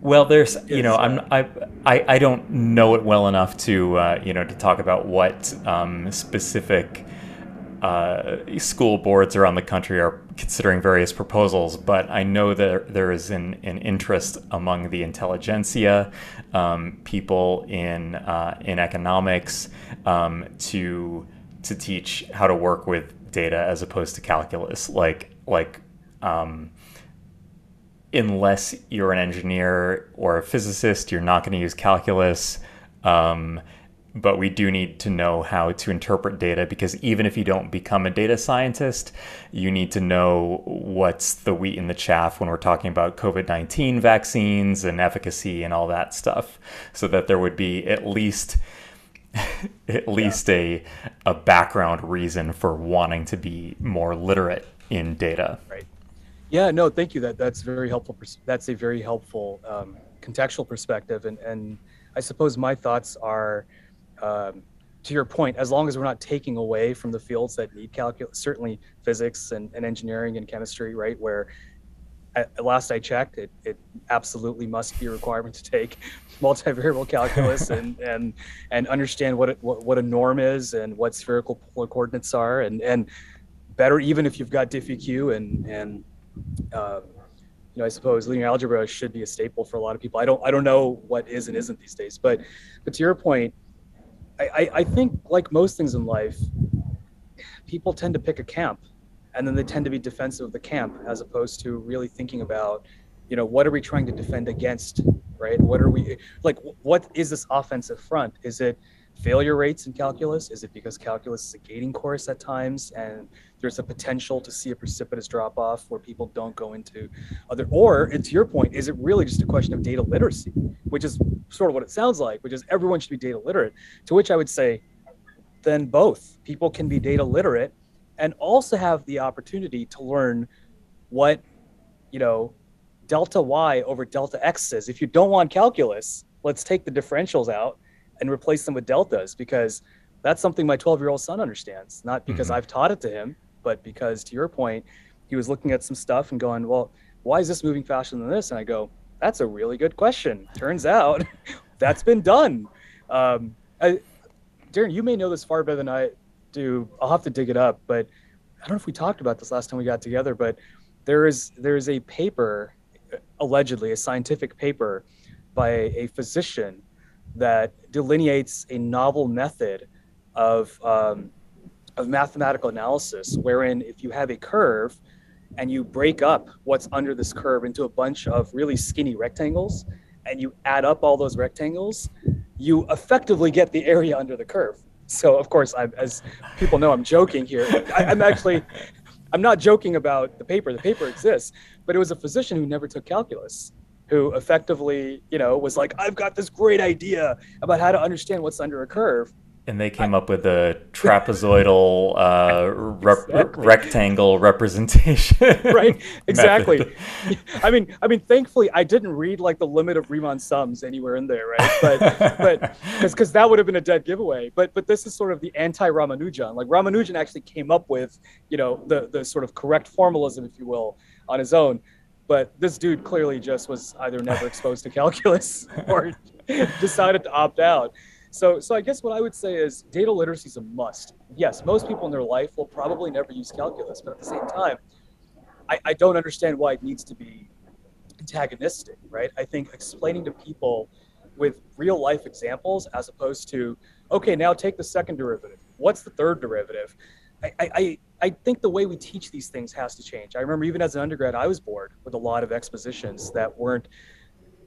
well, there's, you know, I'm, I, I, I don't know it well enough to, uh, you know, to talk about what um, specific uh, school boards around the country are considering various proposals, but I know that there is an, an interest among the intelligentsia, um, people in uh, in economics, um, to to teach how to work with data as opposed to calculus, like like. Um, unless you're an engineer or a physicist, you're not going to use calculus. Um, but we do need to know how to interpret data because even if you don't become a data scientist, you need to know what's the wheat in the chaff when we're talking about COVID 19 vaccines and efficacy and all that stuff, so that there would be at least. at least yeah. a a background reason for wanting to be more literate in data. Right. Yeah, no, thank you. That that's very helpful. That's a very helpful um, contextual perspective, and and I suppose my thoughts are, um, to your point, as long as we're not taking away from the fields that need calculus, certainly physics and, and engineering and chemistry, right? Where at last I checked, it, it absolutely must be a requirement to take multivariable calculus and, and and understand what, it, what what a norm is and what spherical polar coordinates are, and and better even if you've got DiffEq and and um, you know, I suppose linear algebra should be a staple for a lot of people. I don't, I don't know what is and isn't these days, but, but to your point, I, I, think like most things in life, people tend to pick a camp, and then they tend to be defensive of the camp as opposed to really thinking about, you know, what are we trying to defend against, right? What are we like? What is this offensive front? Is it failure rates in calculus? Is it because calculus is a gating course at times and there's a potential to see a precipitous drop off where people don't go into other, or and to your point, is it really just a question of data literacy, which is sort of what it sounds like, which is everyone should be data literate. To which I would say, then both people can be data literate and also have the opportunity to learn what, you know, delta y over delta x is. If you don't want calculus, let's take the differentials out and replace them with deltas because that's something my 12 year old son understands, not because mm-hmm. I've taught it to him, but because to your point, he was looking at some stuff and going, well, why is this moving faster than this? And I go, that's a really good question. Turns out that's been done. Um, I, Darren, you may know this far better than I do. I'll have to dig it up, but I don't know if we talked about this last time we got together, but there is there is a paper, allegedly a scientific paper, by a physician that delineates a novel method of um, of mathematical analysis, wherein if you have a curve and you break up what's under this curve into a bunch of really skinny rectangles, and you add up all those rectangles, you effectively get the area under the curve. So of course, I'm, as people know, I'm joking here. I, I'm actually, I'm not joking about the paper. The paper exists, but it was a physician who never took calculus who effectively, you know, was like, I've got this great idea about how to understand what's under a curve. And they came I, up with a trapezoidal uh, exactly. rectangle representation. right, exactly. I mean, I mean, thankfully, I didn't read like the limit of Riemann sums anywhere in there, right? But, but because because that would have been a dead giveaway. But but this is sort of the anti-Ramanujan. Like Ramanujan actually came up with, you know, the the sort of correct formalism, if you will, on his own. But this dude clearly just was either never exposed to calculus or decided to opt out. So, so I guess what I would say is data literacy is a must. Yes, most people in their life will probably never use calculus, but at the same time, I, I don't understand why it needs to be antagonistic, right? I think explaining to people with real life examples as opposed to, okay, now take the second derivative. What's the third derivative? I, I, I think the way we teach these things has to change. I remember even as an undergrad, I was bored with a lot of expositions that weren't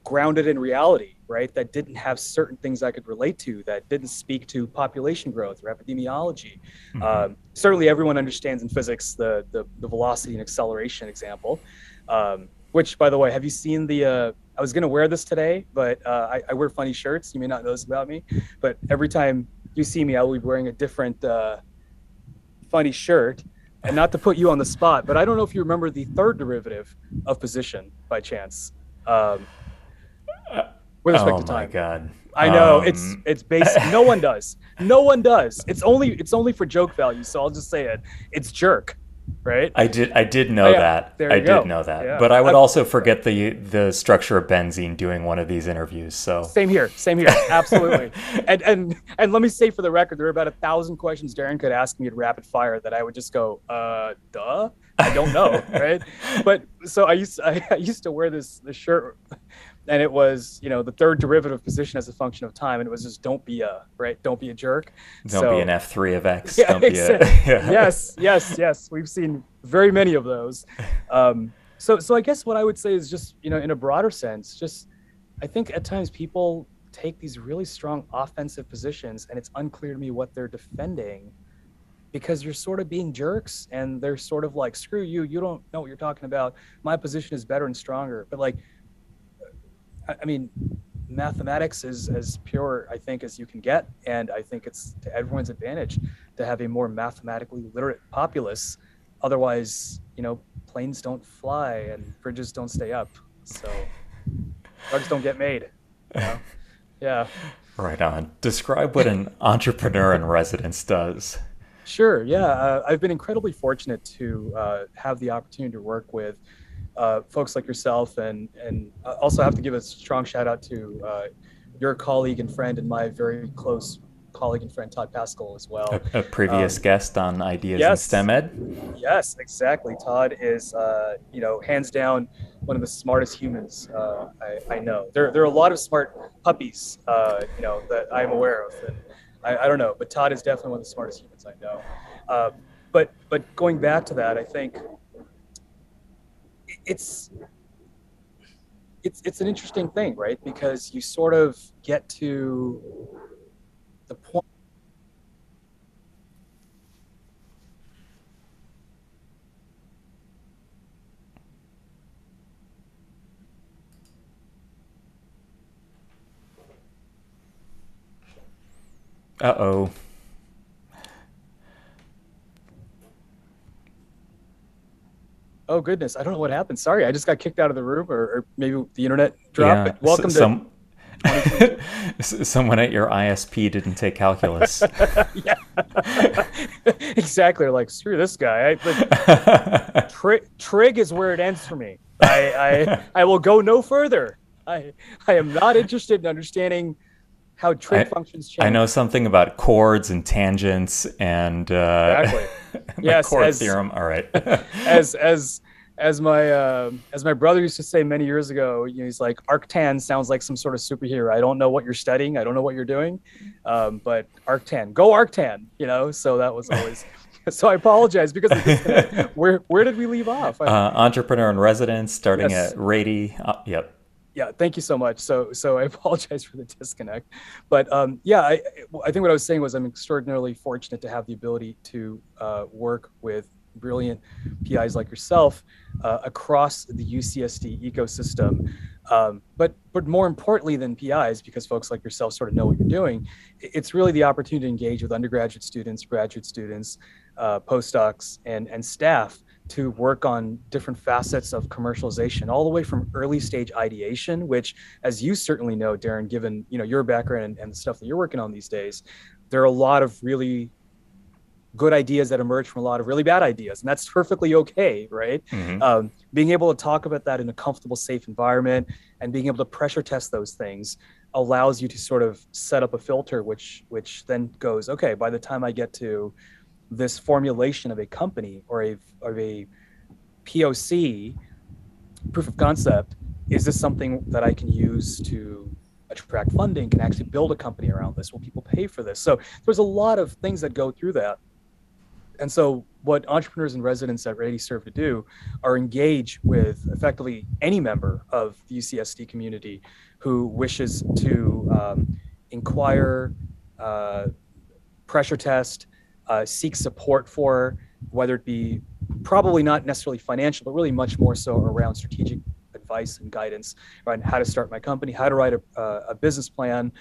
grounded in reality, right? That didn't have certain things I could relate to, that didn't speak to population growth or epidemiology. Mm-hmm. Um, certainly, everyone understands in physics the, the, the velocity and acceleration example. Um, which, by the way, have you seen the? Uh, I was going to wear this today, but uh, I, I, wear funny shirts. You may not know this about me, but every time you see me, I will be wearing a different uh, funny shirt. And not to put you on the spot, but I don't know if you remember the third derivative of position by chance. Um, with respect oh to time. Oh my god! I know um... it's it's basic. no one does. No one does. It's only it's only for joke value. So I'll just say it. It's jerk, right? I did I did know oh, yeah. that. There I go. did know that. Yeah. But I would I'm, also forget the the structure of benzene doing one of these interviews. So same here. Same here. Absolutely. and and and let me say for the record, there are about a thousand questions Darren could ask me at rapid fire that I would just go, uh, duh. I don't know, right? But so I used I, I used to wear this this shirt and it was you know the third derivative position as a function of time and it was just don't be a right? Don't be a jerk. Don't so, be an f3 of x. Yeah, a, yeah. yes yes yes. We've seen very many of those. Um, so so i guess what i would say is just you know in a broader sense just i think at times people take these really strong offensive positions and it's unclear to me what they're defending because you're sort of being jerks and they're sort of like screw you you don't know what you're talking about. My position is better and stronger. But like I mean, mathematics is as pure, I think, as you can get. And I think it's to everyone's advantage to have a more mathematically literate populace. Otherwise, you know, planes don't fly and bridges don't stay up. So drugs don't get made. You know? Yeah. Right on. Describe what an entrepreneur in residence does. Sure. Yeah. Uh, I've been incredibly fortunate to uh, have the opportunity to work with uh, folks like yourself, and and also have to give a strong shout out to uh, your colleague and friend and my very close colleague and friend Tod Pascal as well. A, a previous um, guest on Ideas yes, in STEM Ed. Yes, exactly. Tod is, uh, you know, hands down one of the smartest humans uh, I, I, know. There, there are a lot of smart puppies, uh, you know, that I'm aware of, and I, I, don't know, but Tod is definitely one of the smartest humans I know. Uh, but, but going back to that, I think it's it's it's an interesting thing, right? Because you sort of get to the point. Uh oh. Oh goodness, I don't know what happened. Sorry, I just got kicked out of the room, or, or maybe the internet dropped. Yeah, Welcome s- to someone at your ISP didn't take calculus. yeah, exactly. Like screw this guy. I, like, tri- trig is where it ends for me. I, I I will go no further. I I am not interested in understanding how trig I- functions change. I know something about chords and tangents and uh, Exactly. Yes, chord as- theorem. All right. as as as my uh, as my brother used to say many years ago, you know, he's like Arctan sounds like some sort of superhero. I don't know what you're studying, I don't know what you're doing, um, but Arctan, go Arctan, you know. So that was always. so I apologize because where where did we leave off? Uh, entrepreneur in residence, starting Yes. at Rady. Uh, yep. Yeah thank you so much. So so i apologize for the disconnect. But um yeah i i think what i was saying was i'm extraordinarily fortunate to have the ability to uh, work with brilliant pis like yourself uh, across the ucsd ecosystem. Um, but but more importantly than pis because folks like yourself sort of know what you're doing it's really the opportunity to engage with undergraduate students graduate students uh, postdocs and and staff to work on different facets of commercialization all the way from early stage ideation which as you certainly know darren given you know your background and, and the stuff that you're working on these days there are a lot of really good ideas that emerge from a lot of really bad ideas and that's perfectly okay right Mhm. um, being able to talk about that in a comfortable safe environment and being able to pressure test those things allows you to sort of set up a filter which which then goes okay by the time i get to this formulation of a company or a of a POC proof of concept is this something that I can use to attract funding? Can actually build a company around this? Will people pay for this? So there's a lot of things that go through that. And so what entrepreneurs and residents at Rady serve to do are engage with effectively any member of the UCSD community who wishes to um, inquire, uh, pressure test, uh, seek support for, whether it be probably not necessarily financial, but really much more so around strategic advice and guidance around how to start my company, how to write a, uh, a business plan,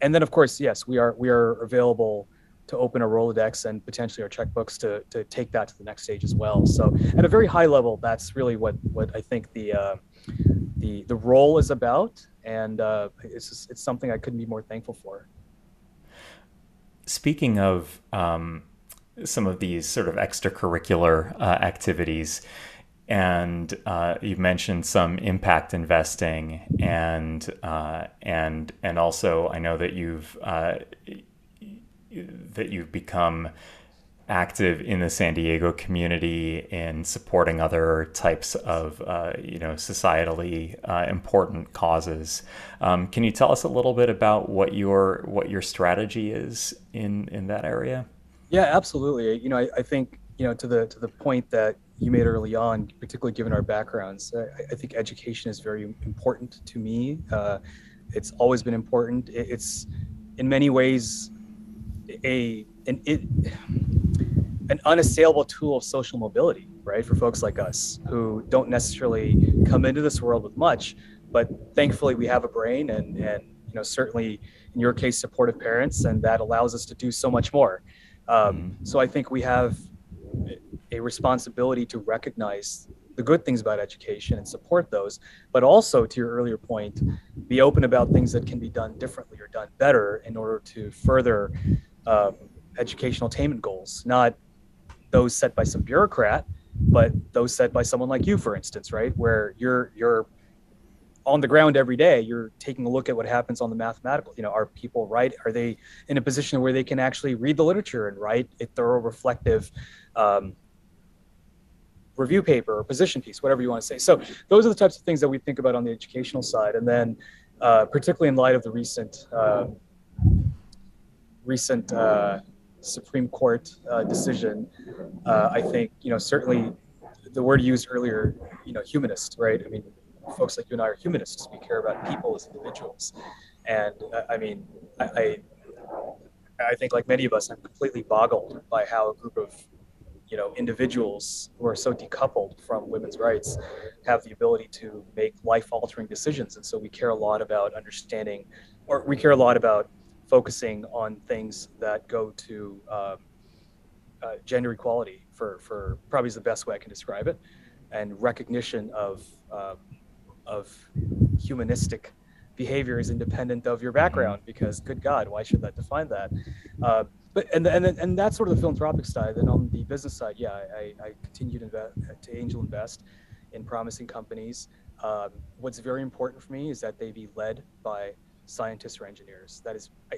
and then of course, yes, we are we are available to open a Rolodex and potentially our checkbooks to to take that to the next stage as well. So at a very high level, that's really what what I think the uh, the the role is about, and uh, it's just, it's something I couldn't be more thankful for. Speaking of um, some of these sort of extracurricular uh, activities, and uh, you mentioned some impact investing, and uh, and and also I know that you've uh, that you've become active in the San Diego community in supporting other types of uh, you know societally uh, important causes. Um, can you tell us a little bit about what your what your strategy is in in that area? Yeah, absolutely. You know, I, I think you know to the to the point that you made early on, particularly given our backgrounds, I, I think education is very important to me. Uh, it's always been important. It, it's in many ways a an it, an unassailable tool of social mobility, right? For folks like us who don't necessarily come into this world with much, but thankfully we have a brain and and you know certainly in your case supportive parents, and that allows us to do so much more. Um, so I think we have a responsibility to recognize the good things about education and support those, but also to your earlier point, be open about things that can be done differently or done better in order to further um, educational attainment goals, not those set by some bureaucrat, but those set by someone like you, for instance, right? Where you're you're on the ground every day you're taking a look at what happens on the mathematical you know are people right? Are they in a position where they can actually read the literature and write a thorough reflective um, review paper or position piece whatever you want to say? So those are the types of things that we think about on the educational side. And then uh, particularly in light of the recent uh, recent uh, supreme court uh, decision uh, i think you know certainly the word used earlier you know humanist right? I mean folks like you and I are humanists. We care about people as individuals, and uh, I mean, I, I I think, like many of us, I'm completely boggled by how a group of you know individuals who are so decoupled from women's rights have the ability to make life-altering decisions, and so we care a lot about understanding, or we care a lot about focusing on things that go to um, uh, gender equality for for probably is the best way I can describe it, and recognition of um, of humanistic behavior is independent of your background because good god why should that define that? Uh, but and and and that's sort of the philanthropic side. Then on the business side yeah i, I continue to invest to angel invest in promising companies. Um, what's very important for me is that they be led by scientists or engineers. That is I,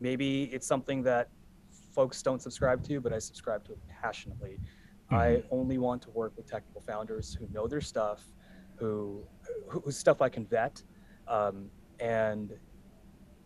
maybe it's something that folks don't subscribe to but i subscribe to it passionately. Mm-hmm. i only want to work with technical founders who know their stuff who whose stuff i can vet um, and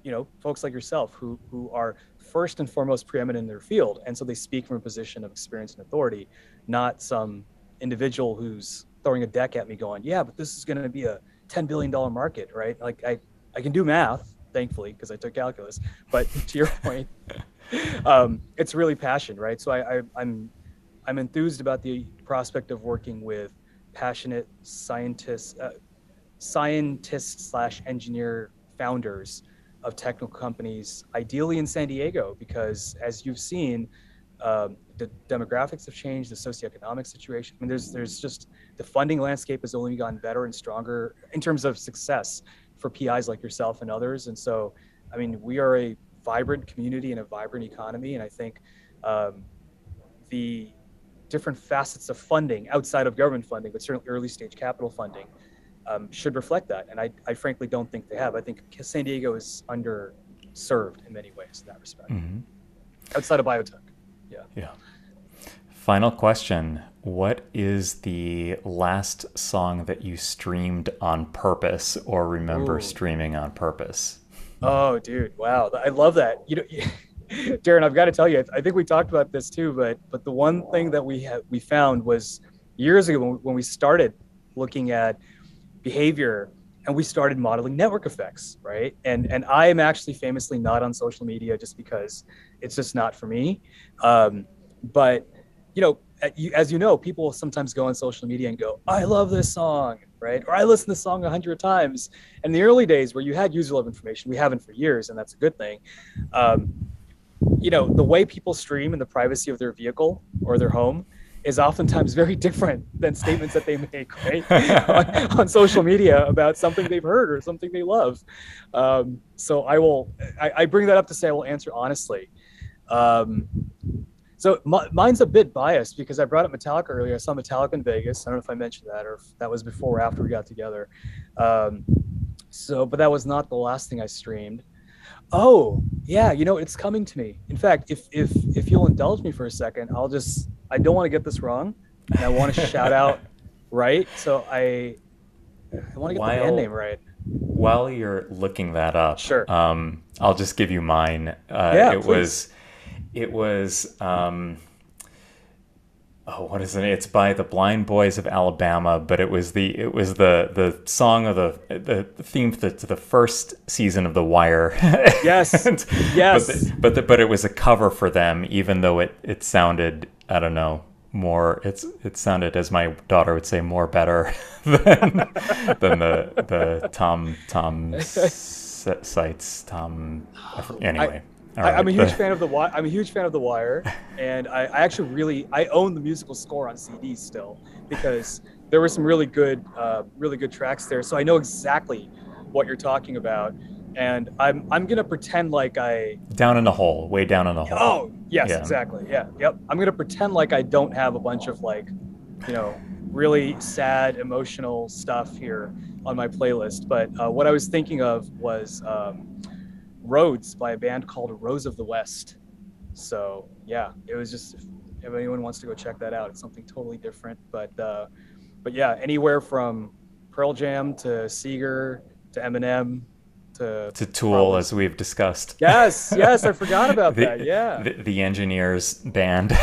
you know folks like yourself who who are first and foremost preeminent in their field and so they speak from a position of experience and authority not some individual who's throwing a deck at me going yeah but this is going to be a 10 billion dollar market right? Like i i can do math thankfully because i took calculus but to your point um, it's really passion right? So I, I i'm i'm enthused about the prospect of working with passionate scientists uh, slash engineer founders of technical companies, ideally in San Diego, because as you've seen, um, the demographics have changed, the socioeconomic situation. I mean, there's there's just the funding landscape has only gotten better and stronger in terms of success for PIs like yourself and others. And so, I mean, we are a vibrant community and a vibrant economy, and I think um, the different facets of funding outside of government funding, but certainly early stage capital funding, um, should reflect that. And I, I frankly don't think they have. I think San Diego is underserved in many ways in that respect, mm-hmm. outside of biotech. Yeah. Yeah. Final question. What is the last song that you streamed on purpose or remember Ooh. streaming on purpose? Oh, dude. Wow. I love that. You know, Darren, I've got to tell you, I think we talked about this too, but but the one thing that we we found was years ago when, we started looking at behavior and we started modeling network effects right? And and i am actually famously not on social media just because it's just not for me. Um, but you know as you know people sometimes go on social media and go i love this song right? Or i listen to the song a hundred times. In the early days where you had user level information we haven't for years and that's a good thing. Um, you know the way people stream in the privacy of their vehicle or their home is oftentimes very different than statements that they make right? On, on, social media about something they've heard or something they love. Um, so i will I, I, bring that up to say i will answer honestly. Um, so mine's a bit biased because i brought up metallica earlier. I saw metallica in vegas. I don't know if i mentioned that or if that was before or after we got together. Um, so but that was not the last thing i streamed oh yeah you know it's coming to me in fact if if if you'll indulge me for a second i'll just I don't want to get this wrong, and I want to shout out right. So I, I want to get while, the band name right. While you're looking that up, sure. Um, I'll just give you mine. Uh, yeah, it please. was, it was. Um, oh, what is it? It's by the Blind Boys of Alabama, but it was the it was the the song of the the theme to the, to the first season of The Wire. Yes, and, yes. But the, but the, but it was a cover for them, even though it it sounded I don't know more. It's it sounded as my daughter would say more better than than the the Tom Tom sites Tom. Anyway. I, Right. I, am a huge fan of the Wire. I'm a huge fan of the Wire, and I, I, actually really I own the musical score on CD still because there were some really good, uh, really good tracks there. So I know exactly what you're talking about, and I'm I'm gonna pretend like I down in the hole, way down in the hole. Oh yes, yeah. exactly. Yeah, yep. I'm gonna pretend like I don't have a bunch of like, you know, really sad, emotional stuff here on my playlist. But uh, what I was thinking of was. Um, Roads by a band called Rose of the West. So yeah, it was just if, if anyone wants to go check that out, it's something totally different. But uh, but yeah, anywhere from Pearl Jam to Seeger to Eminem to to Tool, probably. as we've discussed. Yes, yes, I forgot about the, that. Yeah, the, the Engineers band.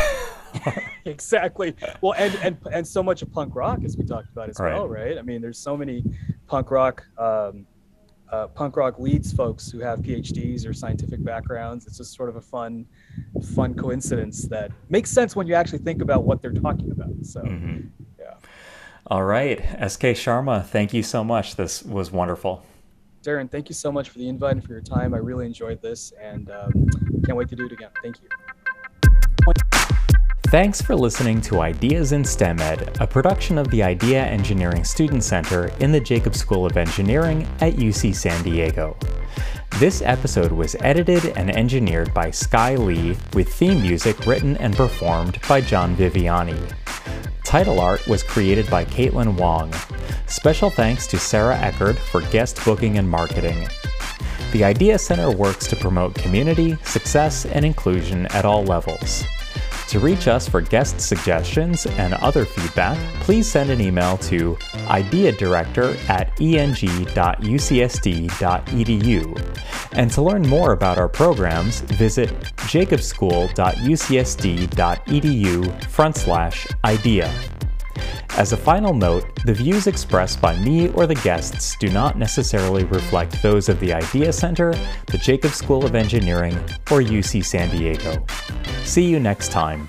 exactly. Well, and, and and so much of punk rock, as we talked about as right. well, right? I mean, there's so many punk rock um, uh, punk rock leads folks who have PhDs or scientific backgrounds. It's just sort of a fun, fun coincidence that makes sense when you actually think about what they're talking about. So, mm-hmm. yeah. All right, SK Sharma, thank you so much. This was wonderful. Darren, thank you so much for the invite and for your time. I really enjoyed this and um, can't wait to do it again. Thank you. Thanks for listening to Ideas in STEM Ed, a production of the Idea Engineering Student Center in the Jacobs School of Engineering at UC San Diego. This episode was edited and engineered by Sky Lee, with theme music written and performed by John Viviani. Title art was created by Caitlin Wong. Special thanks to Sarah Eckerd for guest booking and marketing. The Idea Center works to promote community, success, and inclusion at all levels. To reach us for guest suggestions and other feedback, please send an email to ideadirector at eng.ucsd.edu. And to learn more about our programs, visit jacobschool.ucsd.edu front slash idea. As a final note, the views expressed by me or the guests do not necessarily reflect those of the Idea Center, the Jacobs School of Engineering, or UC San Diego. See you next time.